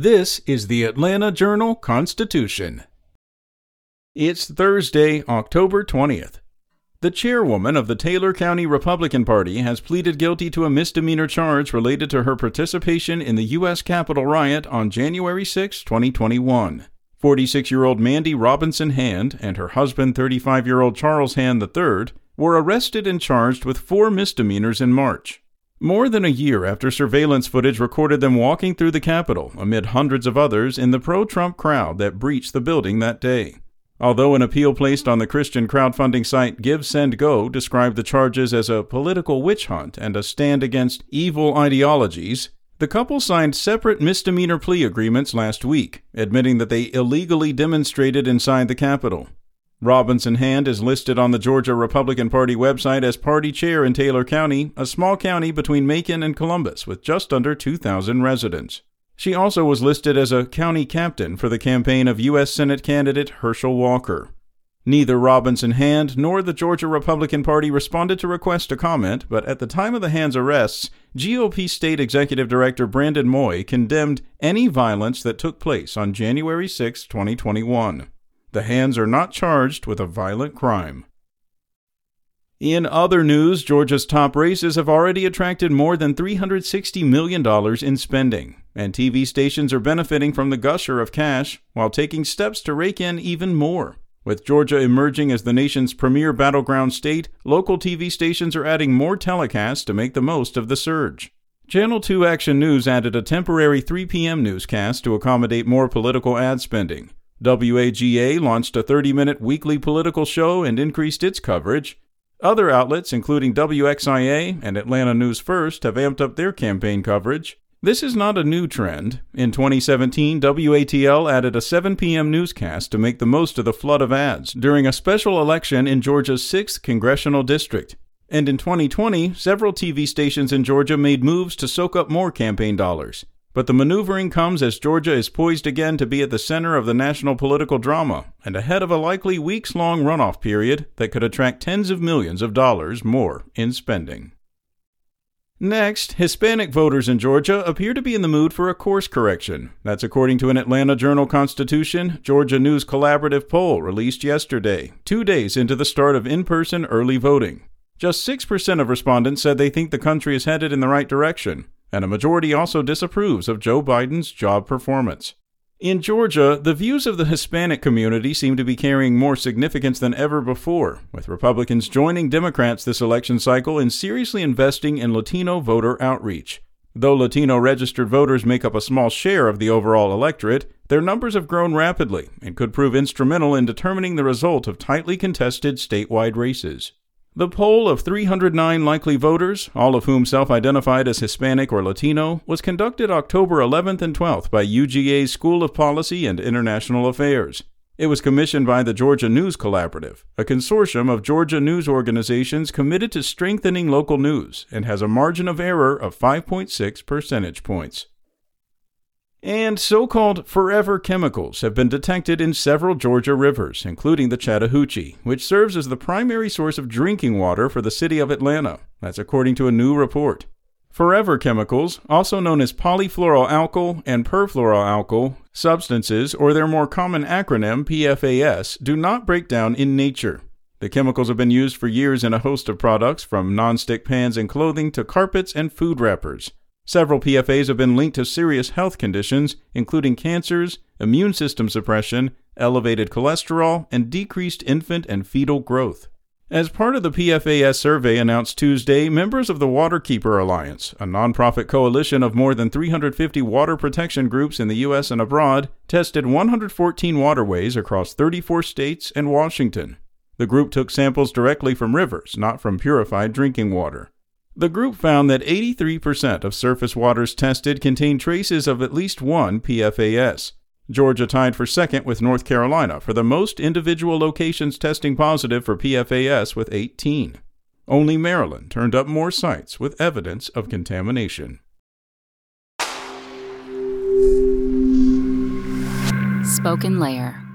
This is the Atlanta Journal Constitution. It's Thursday, October 20th. The chairwoman of the Taylor County Republican Party has pleaded guilty to a misdemeanor charge related to her participation in the U.S. Capitol riot on January 6, 2021. 46 year old Mandy Robinson Hand and her husband, 35 year old Charles Hand III, were arrested and charged with four misdemeanors in March. More than a year after surveillance footage recorded them walking through the Capitol amid hundreds of others in the pro Trump crowd that breached the building that day. Although an appeal placed on the Christian crowdfunding site GiveSendGo described the charges as a political witch hunt and a stand against evil ideologies, the couple signed separate misdemeanor plea agreements last week, admitting that they illegally demonstrated inside the Capitol. Robinson Hand is listed on the Georgia Republican Party website as party chair in Taylor County, a small county between Macon and Columbus with just under 2,000 residents. She also was listed as a county captain for the campaign of U.S. Senate candidate Herschel Walker. Neither Robinson Hand nor the Georgia Republican Party responded to requests to comment, but at the time of the Hand's arrests, GOP State Executive Director Brandon Moye condemned any violence that took place on January 6, 2021. The hands are not charged with a violent crime. In other news, Georgia's top races have already attracted more than $360 million in spending, and TV stations are benefiting from the gusher of cash while taking steps to rake in even more. With Georgia emerging as the nation's premier battleground state, local TV stations are adding more telecasts to make the most of the surge. Channel 2 Action News added a temporary 3 p.m. newscast to accommodate more political ad spending. WAGA launched a 30 minute weekly political show and increased its coverage. Other outlets, including WXIA and Atlanta News First, have amped up their campaign coverage. This is not a new trend. In 2017, WATL added a 7 p.m. newscast to make the most of the flood of ads during a special election in Georgia's 6th congressional district. And in 2020, several TV stations in Georgia made moves to soak up more campaign dollars. But the maneuvering comes as Georgia is poised again to be at the center of the national political drama and ahead of a likely weeks long runoff period that could attract tens of millions of dollars more in spending. Next, Hispanic voters in Georgia appear to be in the mood for a course correction. That's according to an Atlanta Journal Constitution, Georgia News Collaborative poll released yesterday, two days into the start of in person early voting. Just 6% of respondents said they think the country is headed in the right direction, and a majority also disapproves of Joe Biden's job performance. In Georgia, the views of the Hispanic community seem to be carrying more significance than ever before, with Republicans joining Democrats this election cycle in seriously investing in Latino voter outreach. Though Latino registered voters make up a small share of the overall electorate, their numbers have grown rapidly and could prove instrumental in determining the result of tightly contested statewide races. The poll of 309 likely voters, all of whom self identified as Hispanic or Latino, was conducted October 11th and 12th by UGA's School of Policy and International Affairs. It was commissioned by the Georgia News Collaborative, a consortium of Georgia news organizations committed to strengthening local news, and has a margin of error of 5.6 percentage points. And so called forever chemicals have been detected in several Georgia rivers, including the Chattahoochee, which serves as the primary source of drinking water for the city of Atlanta. That's according to a new report. Forever chemicals, also known as polyfluoroalkyl and perfluoroalkyl substances, or their more common acronym PFAS, do not break down in nature. The chemicals have been used for years in a host of products, from nonstick pans and clothing to carpets and food wrappers. Several PFAs have been linked to serious health conditions, including cancers, immune system suppression, elevated cholesterol, and decreased infant and fetal growth. As part of the PFAS survey announced Tuesday, members of the Waterkeeper Alliance, a nonprofit coalition of more than 350 water protection groups in the U.S. and abroad, tested 114 waterways across 34 states and Washington. The group took samples directly from rivers, not from purified drinking water. The group found that 83% of surface waters tested contained traces of at least one PFAS. Georgia tied for second with North Carolina for the most individual locations testing positive for PFAS with 18. Only Maryland turned up more sites with evidence of contamination. SpokenLayer